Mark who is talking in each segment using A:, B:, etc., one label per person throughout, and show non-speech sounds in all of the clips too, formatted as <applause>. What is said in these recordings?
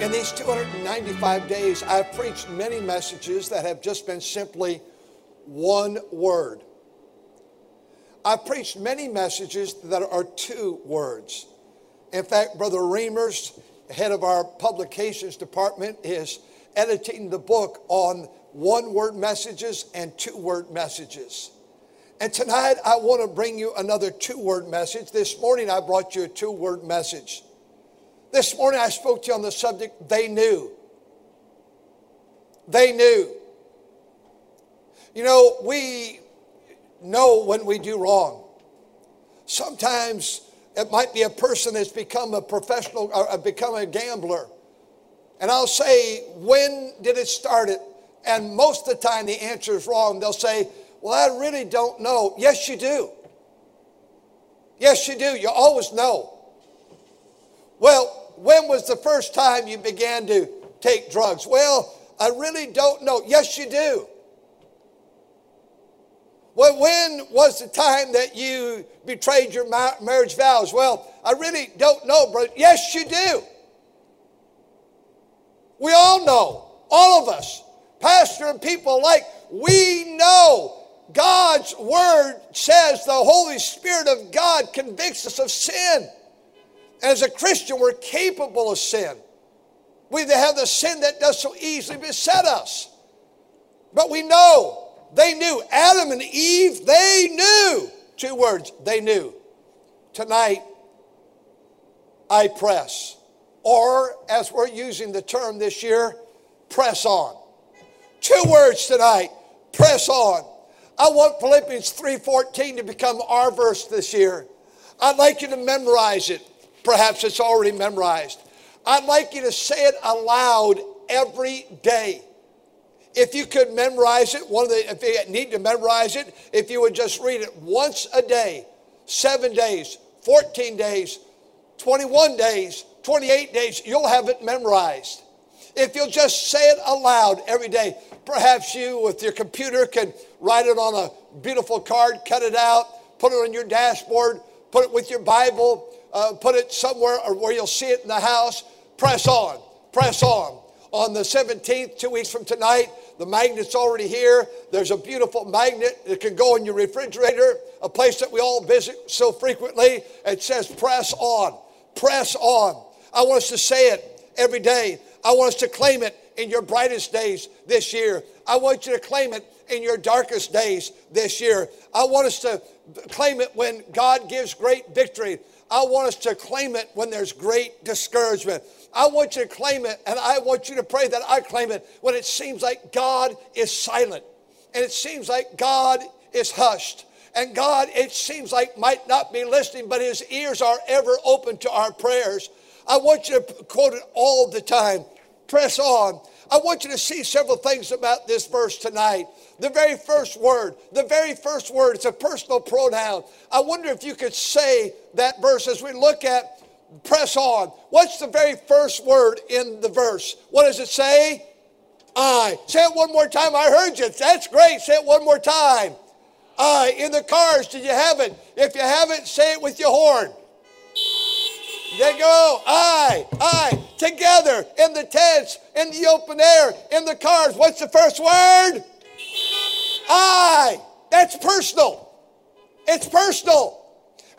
A: in these 295 days, I've preached many messages that have just been simply one word. I've preached many messages that are two words. In fact, Brother Reimers, head of our publications department, is editing the book on one word messages and two word messages. And tonight, I want to bring you another two word message. This morning, I brought you a two word message. This morning I spoke to you on the subject, they knew. They knew. You know, we know when we do wrong. Sometimes it might be a person that's become a professional or uh, become a gambler. And I'll say, when did it start it? And most of the time the answer is wrong. They'll say, well, I really don't know. Yes, you do. Yes, you do. You always know. Well, when was the first time you began to take drugs? Well, I really don't know. Yes, you do. Well, when was the time that you betrayed your marriage vows? Well, I really don't know, brother. Yes, you do. We all know, all of us, pastor and people alike, we know God's word says the Holy Spirit of God convicts us of sin. As a Christian, we're capable of sin. We have the sin that does so easily beset us. But we know, they knew. Adam and Eve, they knew. Two words, they knew. Tonight, I press. Or, as we're using the term this year, press on. Two words tonight, press on. I want Philippians 3:14 to become our verse this year. I'd like you to memorize it. Perhaps it's already memorized. I'd like you to say it aloud every day. If you could memorize it, one of the if you need to memorize it, if you would just read it once a day, seven days, 14 days, 21 days, 28 days, you'll have it memorized. If you'll just say it aloud every day, perhaps you with your computer can write it on a beautiful card, cut it out, put it on your dashboard, put it with your Bible, uh, put it somewhere or where you'll see it in the house. Press on, press on. On the 17th, two weeks from tonight, the magnet's already here. There's a beautiful magnet that can go in your refrigerator, a place that we all visit so frequently. It says, press on, press on. I want us to say it every day. I want us to claim it in your brightest days this year. I want you to claim it in your darkest days this year. I want us to claim it when God gives great victory. I want us to claim it when there's great discouragement. I want you to claim it, and I want you to pray that I claim it when it seems like God is silent and it seems like God is hushed. And God, it seems like, might not be listening, but his ears are ever open to our prayers. I want you to quote it all the time. Press on. I want you to see several things about this verse tonight. The very first word, the very first word, it's a personal pronoun. I wonder if you could say that verse as we look at press on. What's the very first word in the verse? What does it say? I. Say it one more time. I heard you. That's great. Say it one more time. I. In the cars, did you have it? If you haven't, say it with your horn. There you go. I, I, together in the tents, in the open air, in the cars. What's the first word? I. That's personal. It's personal.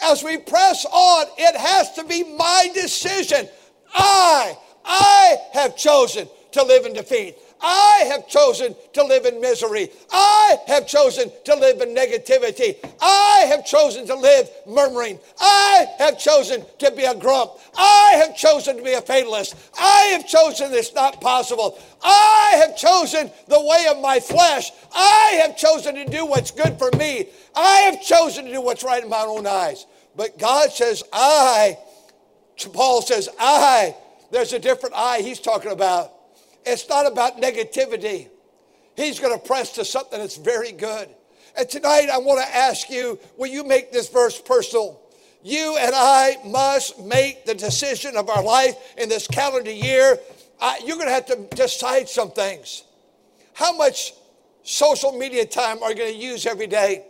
A: As we press on, it has to be my decision. I, I have chosen to live in defeat. I have chosen to live in misery. I have chosen to live in negativity. I have chosen to live murmuring. I have chosen to be a grump. I have chosen to be a fatalist. I have chosen it's not possible. I have chosen the way of my flesh. I have chosen to do what's good for me. I have chosen to do what's right in my own eyes. But God says, I, Paul says, I, there's a different I he's talking about. It's not about negativity. He's going to press to something that's very good. And tonight I want to ask you will you make this verse personal? You and I must make the decision of our life in this calendar year. Uh, you're going to have to decide some things. How much social media time are you going to use every day?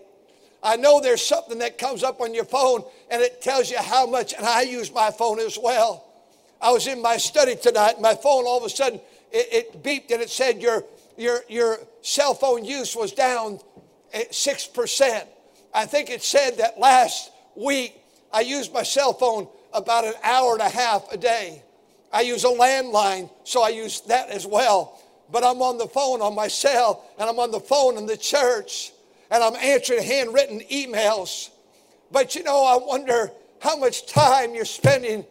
A: I know there's something that comes up on your phone and it tells you how much, and I use my phone as well. I was in my study tonight, my phone all of a sudden it, it beeped and it said your, your, your cell phone use was down 6%. I think it said that last week I used my cell phone about an hour and a half a day. I use a landline, so I use that as well. But I'm on the phone on my cell, and I'm on the phone in the church, and I'm answering handwritten emails. But you know, I wonder how much time you're spending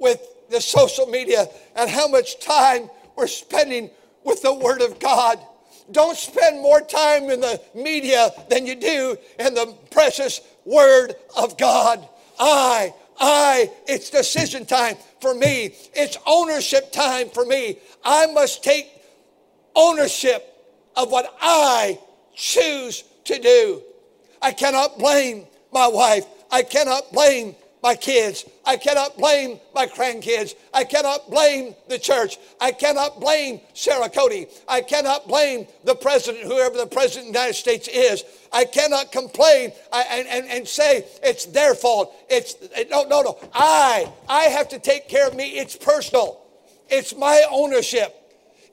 A: with the social media and how much time we're spending with the Word of God. Don't spend more time in the media than you do in the precious Word of God. I, I, it's decision time for me. It's ownership time for me. I must take ownership of what I choose to do. I cannot blame my wife. I cannot blame my kids. I cannot blame my grandkids. I cannot blame the church. I cannot blame Sara Cody. I cannot blame the president, whoever the president of the United States is. I cannot complain and, and, and say it's their fault. It's no, no, no. I, I have to take care of me. It's personal. It's my ownership.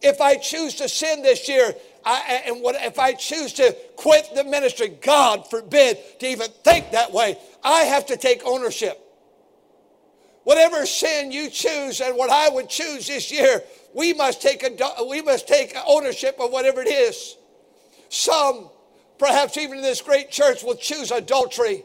A: If I choose to sin this year, I, and what, if I choose to quit the ministry, God forbid to even think that way, I have to take ownership. Whatever sin you choose and what I would choose this year, we must take, a, we must take ownership of whatever it is. Some, perhaps even in this great church, will choose adultery.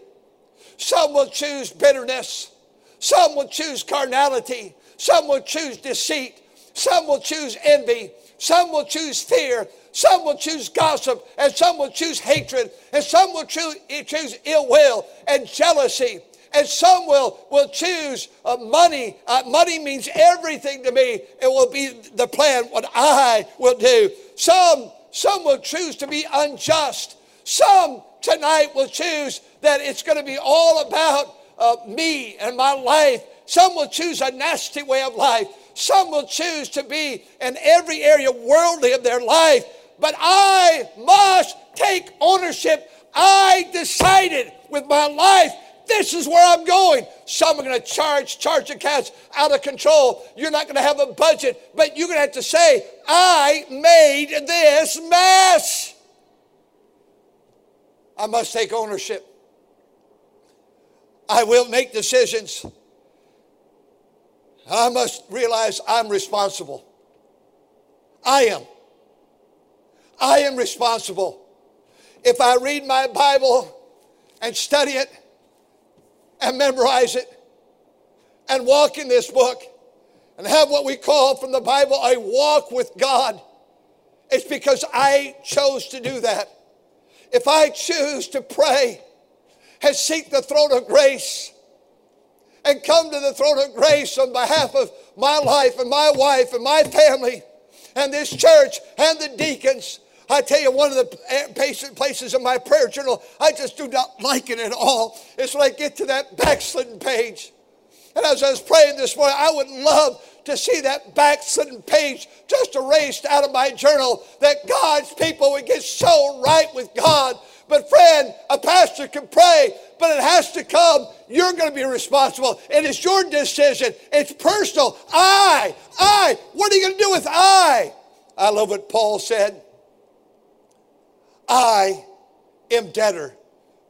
A: Some will choose bitterness. Some will choose carnality. Some will choose deceit. Some will choose envy. Some will choose fear. Some will choose gossip. And some will choose hatred. And some will choose, choose ill will and jealousy and some will, will choose uh, money. Uh, money means everything to me. It will be the plan, what I will do. Some, some will choose to be unjust. Some tonight will choose that it's going to be all about uh, me and my life. Some will choose a nasty way of life. Some will choose to be in every area worldly of their life. But I must take ownership. I decided with my life this is where I'm going. Some are going to charge, charge accounts out of control. You're not going to have a budget, but you're going to have to say, I made this mess. I must take ownership. I will make decisions. I must realize I'm responsible. I am. I am responsible. If I read my Bible and study it, and memorize it and walk in this book and have what we call from the Bible a walk with God. It's because I chose to do that. If I choose to pray and seek the throne of grace and come to the throne of grace on behalf of my life and my wife and my family and this church and the deacons, I tell you, one of the eh, places in my prayer journal, I just do not like it at all. It's when I get to that backslidden page. And as I was praying this morning, I would love to see that backslidden page just erased out of my journal that God's people would get so right with God. But, friend, a pastor can pray, but it has to come. You're going to be responsible. It is your decision. It's personal. I, I, what are you going to do with I? I love what Paul said. I am debtor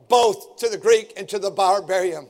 A: both to the Greek and to the barbarian.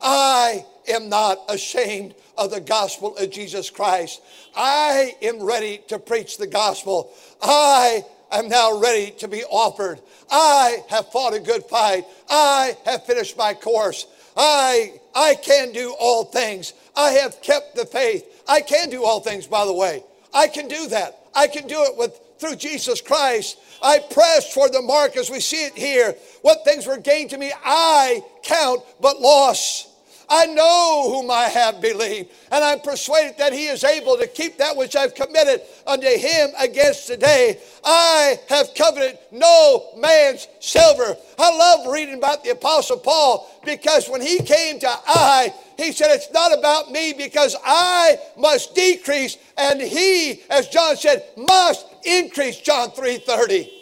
A: I am not ashamed of the gospel of Jesus Christ. I am ready to preach the gospel. I am now ready to be offered. I have fought a good fight. I have finished my course. I, I can do all things. I have kept the faith. I can do all things, by the way. I can do that. I can do it with through Jesus Christ. I press toward the mark as we see it here. What things were gained to me, I count but loss. I know whom I have believed, and I'm persuaded that he is able to keep that which I've committed unto him against today. I have coveted no man's silver. I love reading about the Apostle Paul because when he came to I, he said, It's not about me because I must decrease, and he, as John said, must increase. John 3 30.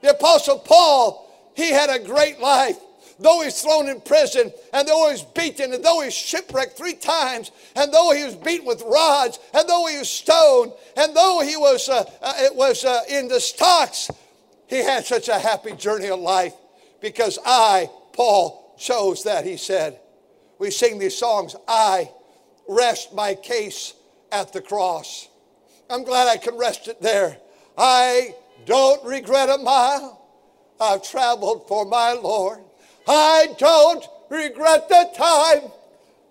A: The Apostle Paul, he had a great life though he's thrown in prison, and though he's beaten, and though he's shipwrecked three times, and though he was beaten with rods, and though he was stoned, and though he was, uh, uh, it was uh, in the stocks, he had such a happy journey of life because I, Paul, chose that, he said. We sing these songs, I rest my case at the cross. I'm glad I can rest it there. I don't regret a mile I've traveled for my Lord. I don't regret the time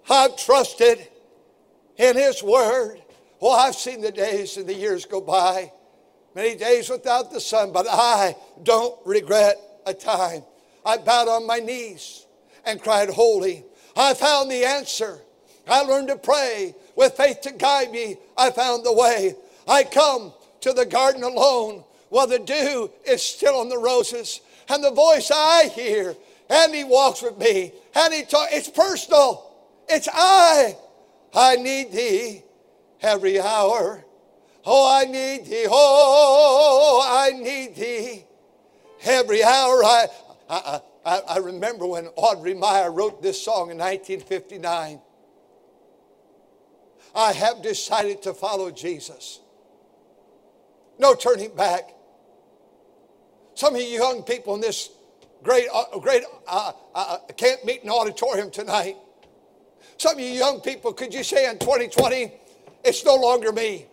A: I've trusted in His Word. Well, I've seen the days and the years go by, many days without the sun, but I don't regret a time. I bowed on my knees and cried, Holy. I found the answer. I learned to pray with faith to guide me. I found the way. I come to the garden alone while the dew is still on the roses. And the voice I hear and he walks with me and he talks. It's personal. It's I. I need thee every hour. Oh, I need thee. Oh, I need thee every hour. I, I, I, I remember when Audrey Mieir wrote this song in 1959. I have decided to follow Jesus. No turning back. Some of you young people in this great, uh, great uh, uh, uh, camp meeting auditorium tonight. Some of you young people, could you say in 2020, it's no longer me.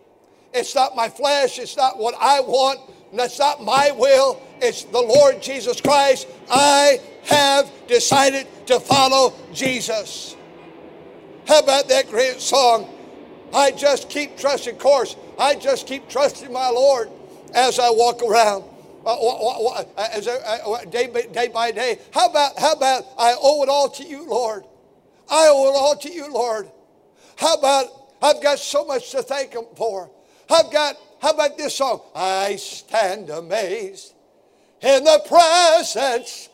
A: It's not my flesh. It's not what I want. That's not my will. It's the Lord Jesus Christ. I have decided to follow Jesus. How about that great song? I just keep trusting course. I just keep trusting my Lord as I walk around. Uh, as uh, day, by, day by day. How about, how about I owe it all to you, Lord? I owe it all to you, Lord. How about I've got so much to thank Him for? I've got, how about this song? I stand amazed in the presence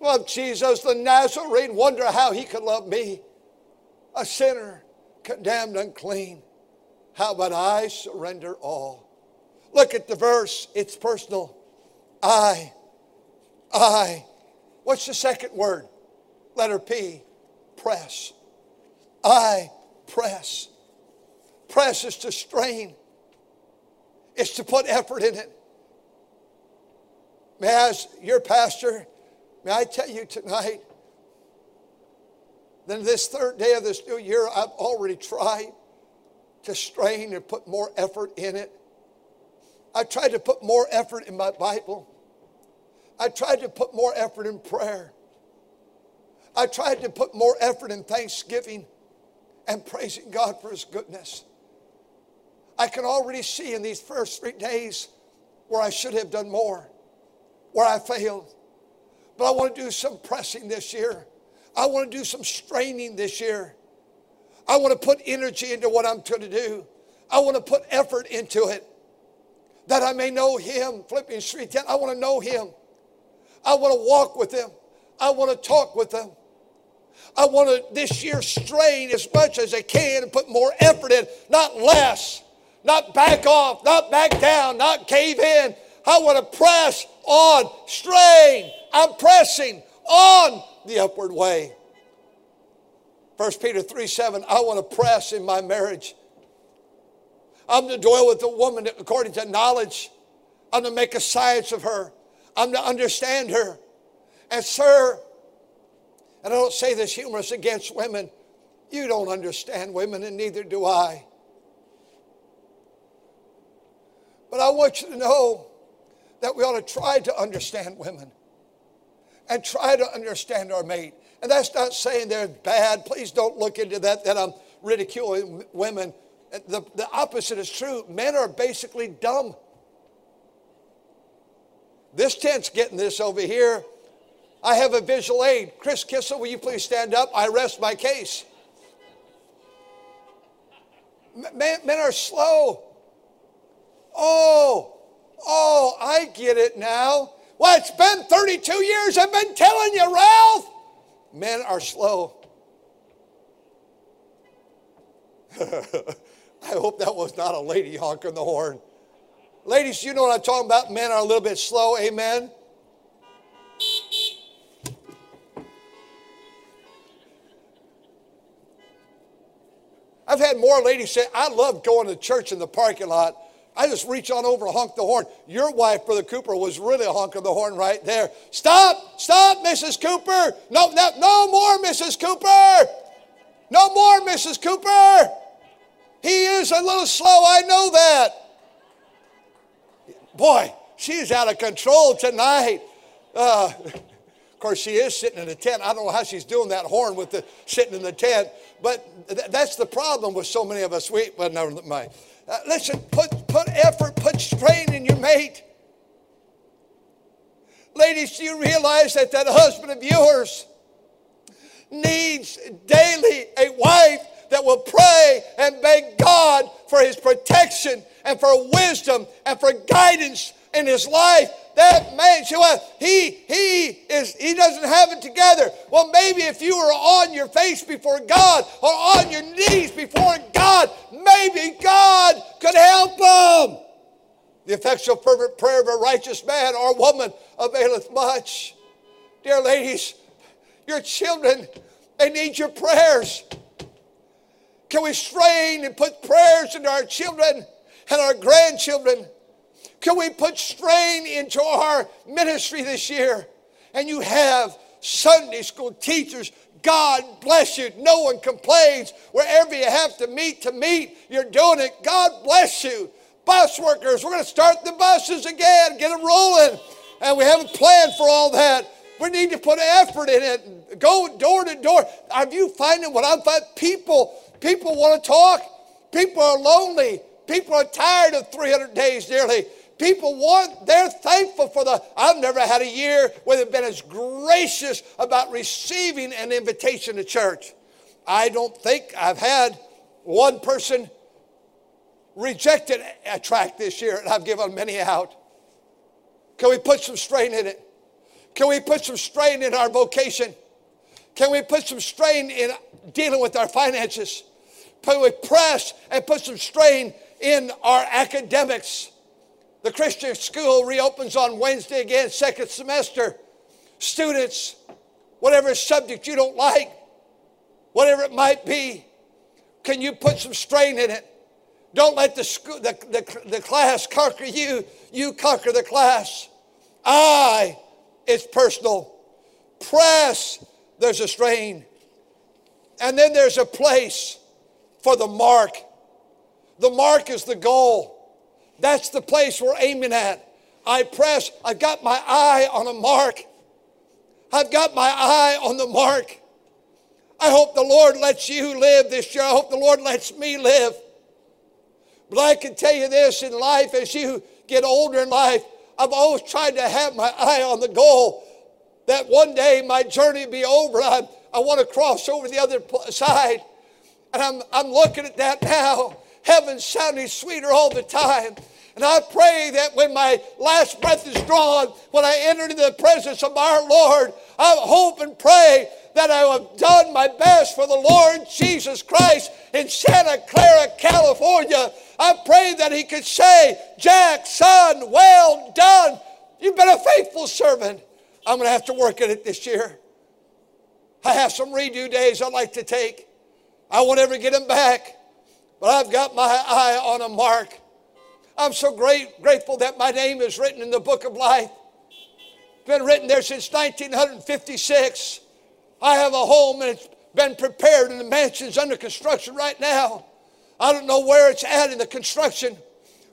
A: of Jesus the Nazarene. Wonder how He could love me, a sinner, condemned, unclean. How about I surrender all? Look at the verse, it's personal. I, I. What's the second word? Letter P, press. I press. Press is to strain, it's to put effort in it. May I, as your pastor, may I tell you tonight, then this third day of this new year, I've already tried to strain and put more effort in it. I tried to put more effort in my Bible. I tried to put more effort in prayer. I tried to put more effort in thanksgiving and praising God for His goodness. I can already see in these first three days where I should have done more, where I failed. But I want to do some pressing this year. I want to do some straining this year. I want to put energy into what I'm going to do. I want to put effort into it that I may know him. Philippians 3:10. I want to know him. I want to walk with him. I want to talk with him. I want to this year strain as much as I can and put more effort in, not less, not back off, not back down, not cave in. I want to press on, strain. I'm pressing on the upward way. 1 Peter 3 7, I want to press in my marriage. I'm to dwell with the woman according to knowledge. I'm to make a science of her. I'm to understand her. And, sir, and I don't say this humorous against women, you don't understand women, and neither do I. But I want you to know that we ought to try to understand women and try to understand our mate. And that's not saying they're bad. Please don't look into that, that I'm ridiculing women the, the opposite is true. Men are basically dumb. This tent's getting this over here. I have a visual aid. Chris Kissel, will you please stand up? I rest my case. Men, men are slow. Oh, oh, I get it now. Well, it's been 32 years. I've been telling you, Ralph. Men are slow. <laughs> I hope that was not a lady honking the horn. Ladies, you know what I'm talking about. Men are a little bit slow. Amen. I've had more ladies say, I love going to church in the parking lot. I just reach on over and honk the horn. Your wife, Brother Cooper, was really honking the horn right there. Stop, stop, Mrs. Cooper. No, no, no more, Mrs. Cooper. No more, Mrs. Cooper. He is a little slow, I know that. Boy, she's out of control tonight. Uh, of course, she is sitting in the tent. I don't know how she's doing that horn with the sitting in the tent, but th- that's the problem with so many of us. We, well, never mind. Uh, listen, put, put effort, put strain in your mate. Ladies, do you realize that that husband of yours needs daily a wife that will pray and beg God for his protection and for wisdom and for guidance in his life that man? He he is he doesn't have it together. Well, maybe if you were on your face before God or on your knees before God, maybe God could help him. The effectual fervent prayer of a righteous man or woman availeth much. Dear ladies, your children, they need your prayers. Can we strain and put prayers into our children and our grandchildren? Can we put strain into our ministry this year? And you have Sunday school teachers. God bless you. No one complains. Wherever you have to meet to meet, you're doing it. God bless you. Bus workers, we're going to start the buses again, get them rolling. And we have a plan for all that. We need to put effort in it. Go door to door. Are you finding what I'm finding? People, people want to talk. People are lonely. People are tired of 300 days nearly. People want, they're thankful for the, I've never had a year where they've been as gracious about receiving an invitation to church. I don't think I've had one person rejected a tract this year, and I've given many out. Can we put some strain in it? Can we put some strain in our vocation? Can we put some strain in dealing with our finances? We press and put some strain in our academics? The Christian school reopens on Wednesday again, second semester. Students, whatever subject you don't like, whatever it might be, can you put some strain in it? Don't let the, school, the, the, the class conquer you, you conquer the class. I, it's personal. Press, there's a strain. And then there's a place for the mark. The mark is the goal. That's the place we're aiming at. I press, I've got my eye on a mark. I've got my eye on the mark. I hope the Lord lets you live this year. I hope the Lord lets me live. But I can tell you this in life, as you get older in life, I've always tried to have my eye on the goal that one day my journey be over. I, I want to cross over the other side. And I'm, I'm looking at that now. Heaven's sounding sweeter all the time. And I pray that when my last breath is drawn, when I enter into the presence of our Lord, I hope and pray that I have done my best for the Lord Jesus Christ in Santa Clara, California. I pray that He could say, Jack, son, well done. You've been a faithful servant. I'm going to have to work at it this year. I have some redo days I'd like to take. I won't ever get them back, but I've got my eye on a mark. I'm so great, grateful that my name is written in the book of life. It's been written there since 1956. I have a home and it's been prepared and the mansion's under construction right now. I don't know where it's at in the construction,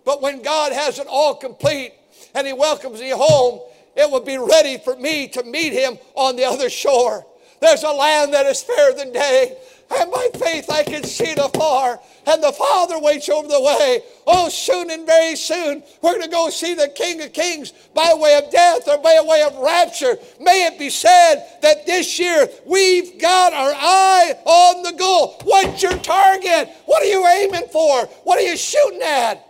A: but when God has it all complete and He welcomes me home, it will be ready for me to meet Him on the other shore. There's a land that is fairer than day. And by faith I can see it afar. And the Father waits over the way. Oh, soon and very soon, we're going to go see the King of Kings by way of death or by way of rapture. May it be said that this year we've got our eye on the goal. What's your target? What are you aiming for? What are you shooting at?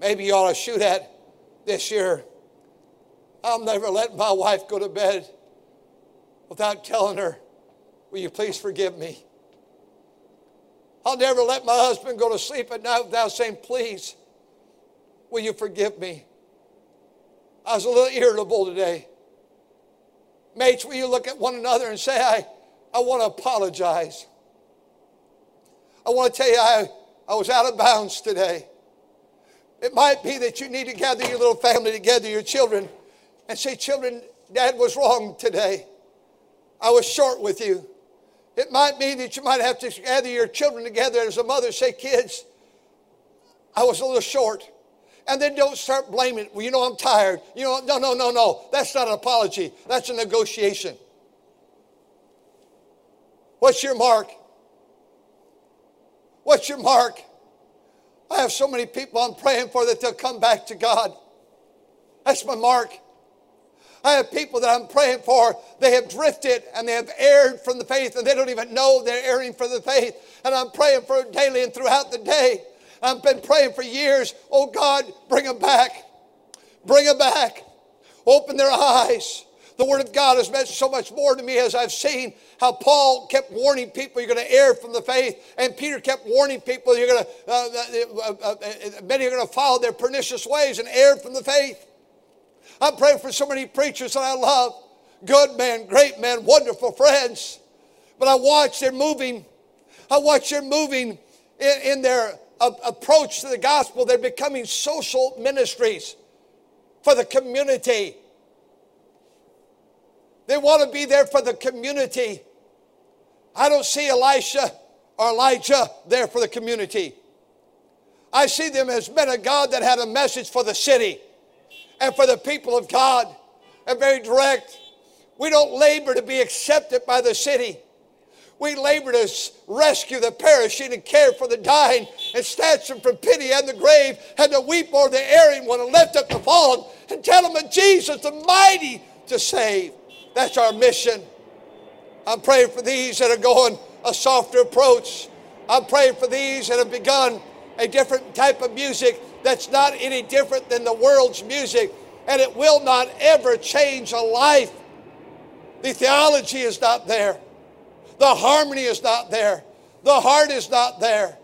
A: Maybe you ought to shoot at this year. I'll never let my wife go to bed without telling her, Will you please forgive me? I'll never let my husband go to sleep at night without saying, Please, will you forgive me? I was a little irritable today. Mates, will you look at one another and say, I, I want to apologize? I want to tell you, I, I was out of bounds today. It might be that you need to gather your little family together, your children, and say, Children, Dad was wrong today. I was short with you. It might mean that you might have to gather your children together as a mother, say, kids, I was a little short. And then don't start blaming, well, you know, I'm tired. You know, no, no, no, no. That's not an apology. That's a negotiation. What's your mark? What's your mark? I have so many people I'm praying for that they'll come back to God. That's my mark. I have people that I'm praying for, they have drifted and they have erred from the faith and they don't even know they're erring from the faith. And I'm praying for it daily and throughout the day. I've been praying for years. Oh God, bring them back. Bring them back. Open their eyes. The Word of God has meant so much more to me as I've seen how Paul kept warning people you're going to err from the faith, and Peter kept warning people you're going to, uh, uh, uh, uh, many are going to follow their pernicious ways and err from the faith. I'm praying for so many preachers that I love good men, great men, wonderful friends. But I watch they're moving. I watch they're moving in, in their approach to the gospel. They're becoming social ministries for the community. They want to be there for the community. I don't see Elisha or Elijah there for the community. I see them as men of God that had a message for the city and for the people of God. And very direct. We don't labor to be accepted by the city. We labor to rescue the perishing and care for the dying and snatch them from pity and the grave and to weep o'er the erring one and lift up the fallen and tell them of Jesus, the mighty to save. That's our mission. I'm praying for these that are going a softer approach. I'm praying for these that have begun a different type of music that's not any different than the world's music, and it will not ever change a life. The theology is not there, the harmony is not there, the heart is not there.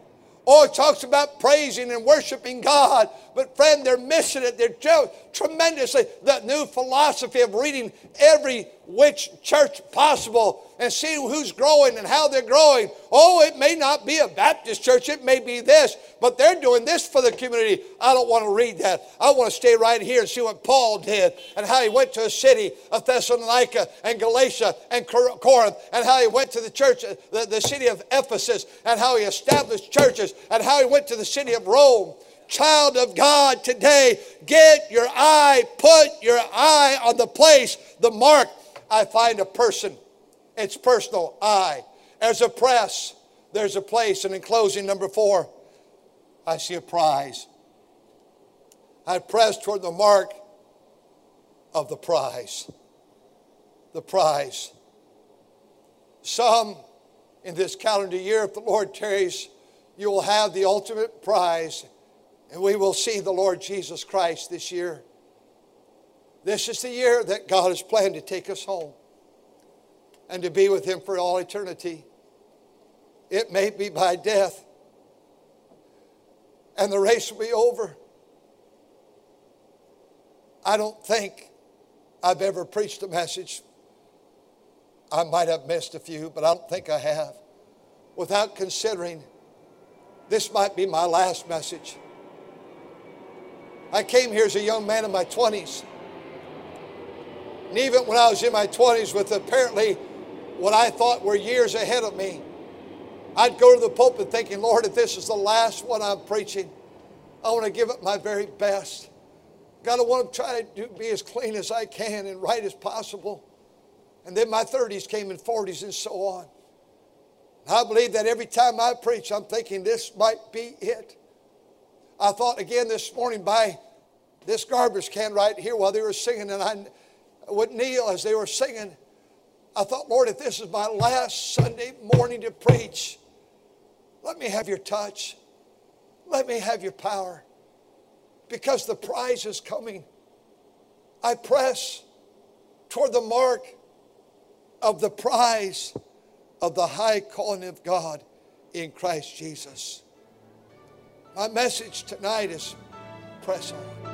A: Oh, it talks about praising and worshiping God. But, friend, they're missing it. They're tremendously. That new philosophy of reading every which church possible and see who's growing and how they're growing. Oh, it may not be a Baptist church, it may be this, but they're doing this for the community. I don't want to read that. I want to stay right here and see what Paul did and how he went to a city of Thessalonica and Galatia and Corinth and how he went to the church, uh, the, the city of Ephesus and how he established churches and how he went to the city of Rome child of God today, get your eye, put your eye on the place, the mark. I find a person it's personal. I. As a press, there's a place. And in closing, number four, I see a prize. I press toward the mark of the prize. The prize. Some in this calendar year, if the Lord tarries, you will have the ultimate prize, and we will see the Lord Jesus Christ this year. This is the year that God has planned to take us home and to be with Him for all eternity. It may be by death, and the race will be over. I don't think I've ever preached a message. I might have missed a few, but I don't think I have. Without considering this might be my last message. I came here as a young man in my 20s. And even when I was in my 20s, with apparently what I thought were years ahead of me. I'd go to the pulpit thinking, Lord, if this is the last one I'm preaching, I want to give it my very best. God, I want to try to be as clean as I can and right as possible. And then my 30s came and 40s and so on. I believe that every time I preach, I'm thinking this might be it. I thought again this morning by this garbage can right here while they were singing, and I would kneel as they were singing. I thought, Lord, if this is my last Sunday morning to preach, let me have your touch. Let me have your power. Because the prize is coming. I press toward the mark of the prize of the high calling of God in Christ Jesus. My message tonight is press on.